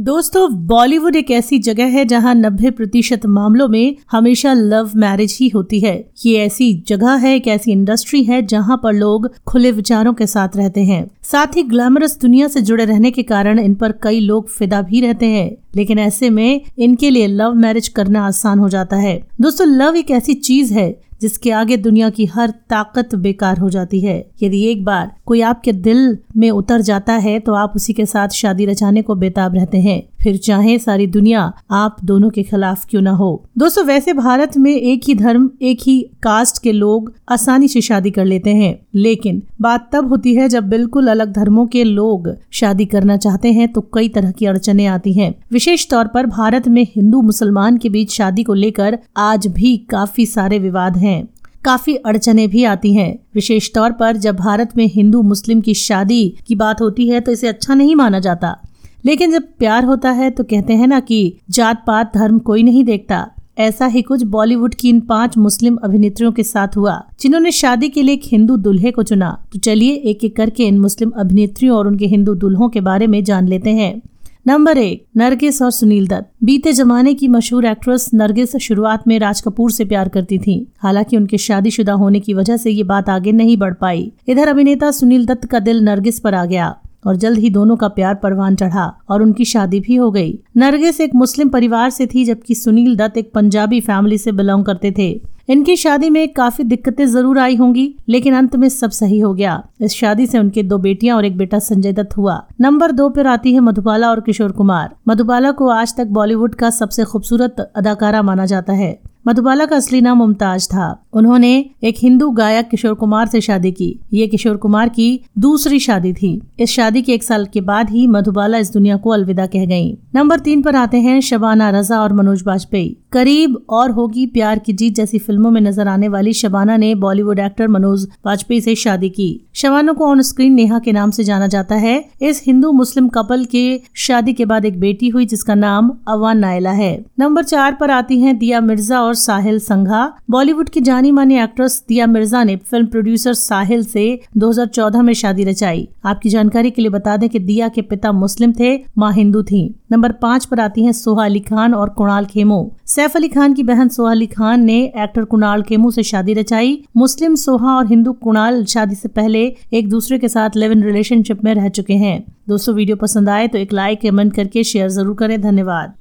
दोस्तों, बॉलीवुड एक ऐसी जगह है जहाँ 90 प्रतिशत मामलों में हमेशा लव मैरिज ही होती है। ये ऐसी जगह है, एक ऐसी इंडस्ट्री है जहाँ पर लोग खुले विचारों के साथ रहते हैं। साथ ही ग्लैमरस दुनिया से जुड़े रहने के कारण इन पर कई लोग फिदा भी रहते हैं। लेकिन ऐसे में इनके लिए लव मैरिज करना आसान हो जाता है। दोस्तों, लव एक ऐसी चीज़ है जिसके आगे दुनिया की हर ताकत बेकार हो जाती है। यदि एक बार कोई आपके दिल में उतर जाता है तो आप उसी के साथ शादी रचाने को बेताब रहते हैं। फिर चाहे सारी दुनिया आप दोनों के खिलाफ क्यों ना हो। दोस्तों, वैसे भारत में एक ही धर्म, एक ही कास्ट के लोग आसानी से शादी कर लेते हैं। लेकिन बात तब होती है जब बिल्कुल अलग धर्मों के लोग शादी करना चाहते हैं तो कई तरह की अड़चने आती हैं। विशेष तौर पर भारत में हिंदू मुसलमान के बीच शादी को लेकर आज भी काफ़ी सारे विवाद हैं। काफ़ी अड़चने भी आती हैं। विशेष तौर पर जब भारत में हिंदू मुस्लिम की शादी की बात होती है तो इसे अच्छा नहीं माना जाता। लेकिन जब प्यार होता है तो कहते हैं ना कि जात पात धर्म कोई नहीं देखता। ऐसा ही कुछ बॉलीवुड की इन पाँच मुस्लिम अभिनेत्रियों के साथ हुआ, जिन्होंने शादी के लिए एक हिंदू दुल्हे को चुना। तो चलिए एक एक करके इन मुस्लिम अभिनेत्रियों और उनके हिंदू दुल्हों के बारे में जान लेते हैं। नंबर एक, नरगिस और सुनील दत्त। बीते जमाने की मशहूर एक्ट्रेस नरगिस शुरुआत में राज कपूर से प्यार करती थी। हालाँकि उनके शादीशुदा होने की वजह से ये बात आगे नहीं बढ़ पाई। इधर अभिनेता सुनील दत्त का दिल नरगिस पर आ गया। और जल्द ही दोनों का प्यार परवान चढ़ा और उनकी शादी भी हो गई। नरगिस एक मुस्लिम परिवार से थी, जबकि सुनील दत्त एक पंजाबी फैमिली से बिलोंग करते थे। इनकी शादी में काफ़ी दिक्कतें ज़रूर आई होंगी, लेकिन अंत में सब सही हो गया। इस शादी से उनके दो बेटियाँ और एक बेटा संजय दत्त हुआ। नंबर दो पर आती है मधुबाला और किशोर कुमार। मधुबाला को आज तक बॉलीवुड का सबसे खूबसूरत अदाकारा माना जाता है। मधुबाला का असली नाम मुमताज़ था। उन्होंने एक हिंदू गायक किशोर कुमार से शादी की। ये किशोर कुमार की दूसरी शादी थी। इस शादी के एक साल के बाद ही मधुबाला इस दुनिया को अलविदा कह गई नंबर तीन पर आते हैं शबाना रजा और मनोज बाजपेयी। करीब और होगी प्यार की जीत जैसी फ़िल्मों में नज़र आने वाली शबाना ने बॉलीवुड एक्टर मनोज वाजपेयी से शादी की। शबाना को ऑन स्क्रीन नेहा के नाम से जाना जाता है। इस हिंदू मुस्लिम कपल के शादी के बाद एक बेटी हुई जिसका नाम अवान नायला है। नंबर चार पर आती है दिया मिर्ज़ा और साहिल संघा। बॉलीवुड की जानी मानी एक्ट्रेस दिया मिर्ज़ा ने फ़िल्म प्रोड्यूसर साहिल से 2014 में शादी रचाई। आपकी जानकारी के लिए बता दें कि दिया के पिता मुस्लिम थे, माँ हिंदू थी। नंबर पाँच पर आती है सोहा अली खान और कुणाल खेमो। सैफ अली खान की बहन सोहा अली खान ने एक्टर कुणाल खेमू से शादी रचाई। मुस्लिम सोहा और हिंदू कुणाल शादी से पहले एक दूसरे के साथ लिव इन रिलेशनशिप में रह चुके हैं। दोस्तों, वीडियो पसंद आए तो एक लाइक कमेंट करके शेयर ज़रूर करें। धन्यवाद।